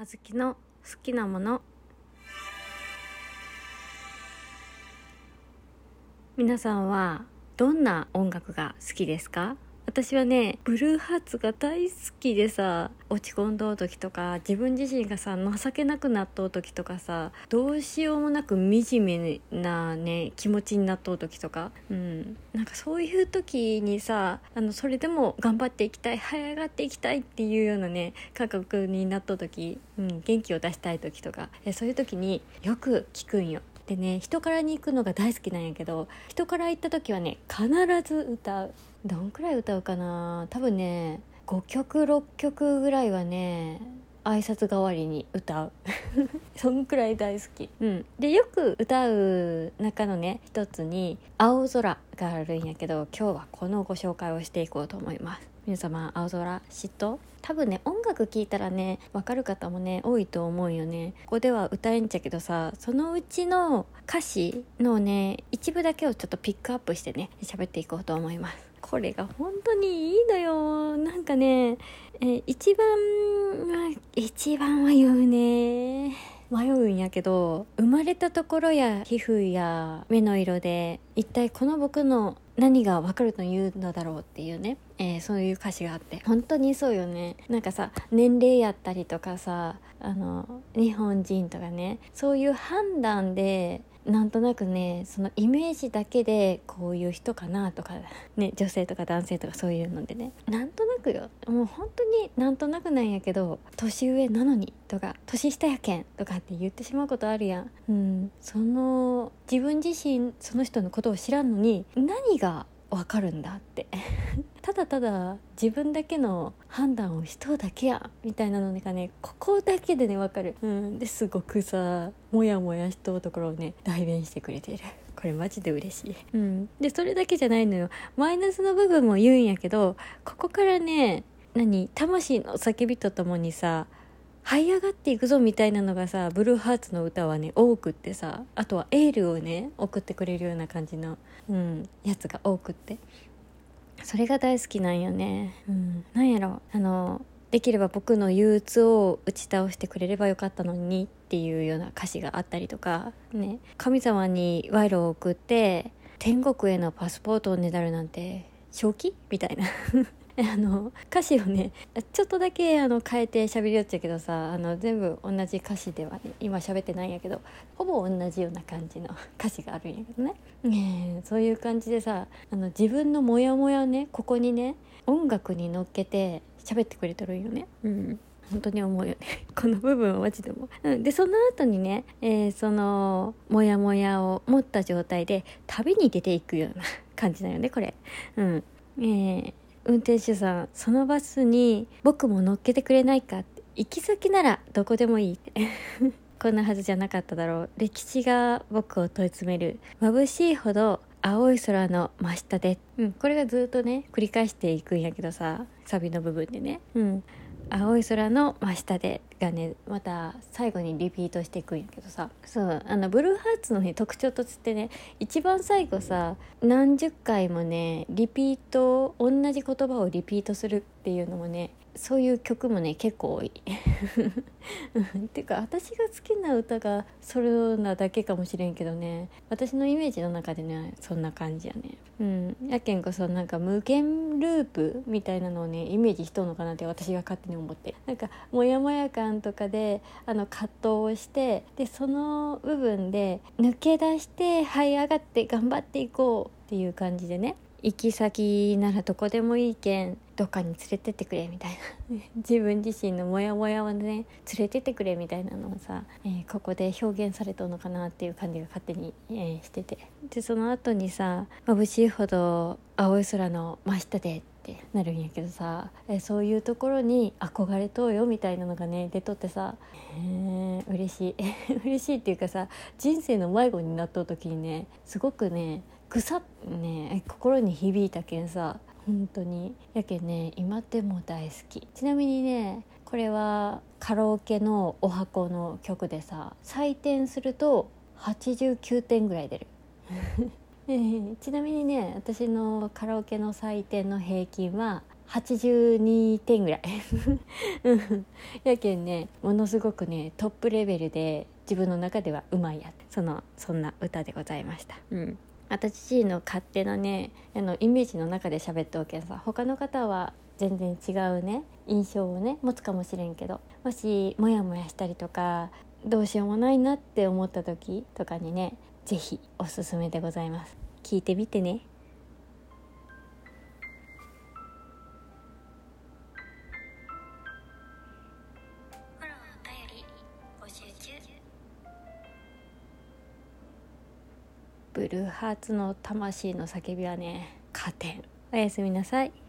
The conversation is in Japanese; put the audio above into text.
あずきの好きなもの。皆さんはどんな音楽が好きですか？私はねブルーハーツが大好きでさ落ち込んどう時とか自分自身がさ情けなくなっとう時とかさどうしようもなく惨めなね気持ちになっとう時とかうん。なんかそういう時にさあのそれでも頑張っていきたい這い上がっていきたいっていうようなね感覚になっとう時、うん、元気を出したい時とかえそういう時によく聞くんよ。でね人からに行くのが大好きなんやけど人から行った時はね必ず歌う。どんくらい歌うかな。多分ね5曲6曲ぐらいはね挨拶代わりに歌う。そんくらい大好き、うん、でよく歌う中のね一つに「青空」があるんやけど今日はこのご紹介をしていこうと思います。皆様青空嫉妬多分ね音楽聴いたらね分かる方もね多いと思うよね。ここでは歌えんちゃけどさそのうちの歌詞のね一部だけをちょっとピックアップしてね喋っていこうと思います。これが本当にいいのよ。なんかねえ一番一番は言うね。迷うんやけど生まれたところや皮膚や目の色で一体この僕の何が分かるというのだろうっていうね、えー、そういう歌詞があって。本当にそうよね。なんかさ年齢やったりとかさあの日本人とかね。そういう判断でなんとなくねそのイメージだけでこういう人かなとかね女性とか男性とかそういうのでね。なんとなくよ。もう本当になんとなくなんやけど年上なのにとか年下やけんとかって言ってしまうことあるやん。うん。その自分自身その人のことを知らんのに何がわかるんだって。ただただ自分だけの判断をしとうだけやみたいなのがねここだけでねわかる、うん、ですごくさモヤモヤしとうところをね代弁してくれている。これマジで嬉しい、うん、でそれだけじゃないのよ。マイナスの部分も言うんやけどここからね何魂の叫びとともにさ這い上がっていくぞみたいなのがさブルーハーツの歌はね多くってさあとはエールをね送ってくれるような感じの、うん、やつが多くって。それが大好きなんよね、うん、なんやろ。あのできれば僕の憂鬱を打ち倒してくれればよかったのにっていうような歌詞があったりとか。ね。神様に賄賂を送って天国へのパスポートをねだるなんて正気？みたいな あの歌詞をねちょっとだけあの変えて喋りよっちゃうけどさあの全部同じ歌詞ではね今喋ってないんやけどほぼ同じような感じの 歌詞があるんやけどね。ねそういう感じでさあの自分のモヤモヤねここにね音楽に乗っけて喋ってくれてるんよね。うん。本当に思うよね。この部分はマジでも、うん、でその後にね、えー、そのモヤモヤを持った状態で旅に出ていくような感じだよねこれ。うん。えー、運転手さんそのバスに僕も乗っけてくれないかって行き先ならどこでもいい こんなはずじゃなかっただろう。歴史が僕を問い詰める。眩しいほど青い空の真下で、うん、これがずっとね繰り返していくんやけどさサビの部分でね、うん、青い空の真下でがねまた最後にリピートしていくんやけどさ。そう。あのブルーハーツのね特徴としてね一番最後さ何十回もねリピート同じ言葉をリピートするっていうのもねそういう曲もね結構多い。っ ていうか私が好きな歌がそれなだけかもしれんけどね。私のイメージの中でねそんな感じやね。うん。やけんこそなんか無限ループみたいなのをねイメージしとんのかなって私が勝手に思って。なんかモヤモヤ感とかであの葛藤をしてでその部分で抜け出して這い上がって頑張っていこうっていう感じでね。行き先ならどこでもいいけん。どっかに連れてってくれみたいな。自分自身のモヤモヤをね連れてってくれみたいなのをさ、えー、ここで表現されたのかなっていう感じが勝手に、えー、してて。でその後にさ眩しいほど青い空の真下でってなるんやけどさ、えー、そういうところに憧れとうよみたいなのがね出とってさえー、嬉しい。嬉しいっていうかさ人生の迷子になっとう時にねすごくねぐさね心に響いたけんさ本当に。やけんね今でも大好き。ちなみにねこれはカラオケのお箱の曲でさ採点すると89点ぐらい出る。ちなみにね私のカラオケの採点の平均は82点ぐらい。う んやけんねものすごくねトップレベルで自分の中ではうまいやそのそんな歌でございました。うん私自身の勝手なねあのイメージの中で喋っておけんさ他の方は全然違うね印象をね持つかもしれんけどもしモヤモヤしたりとかどうしようもないなって思った時とかにね是非おすすめでございます。聞いてみてね。ブルーハーツの魂の叫びはね加点おやすみなさい。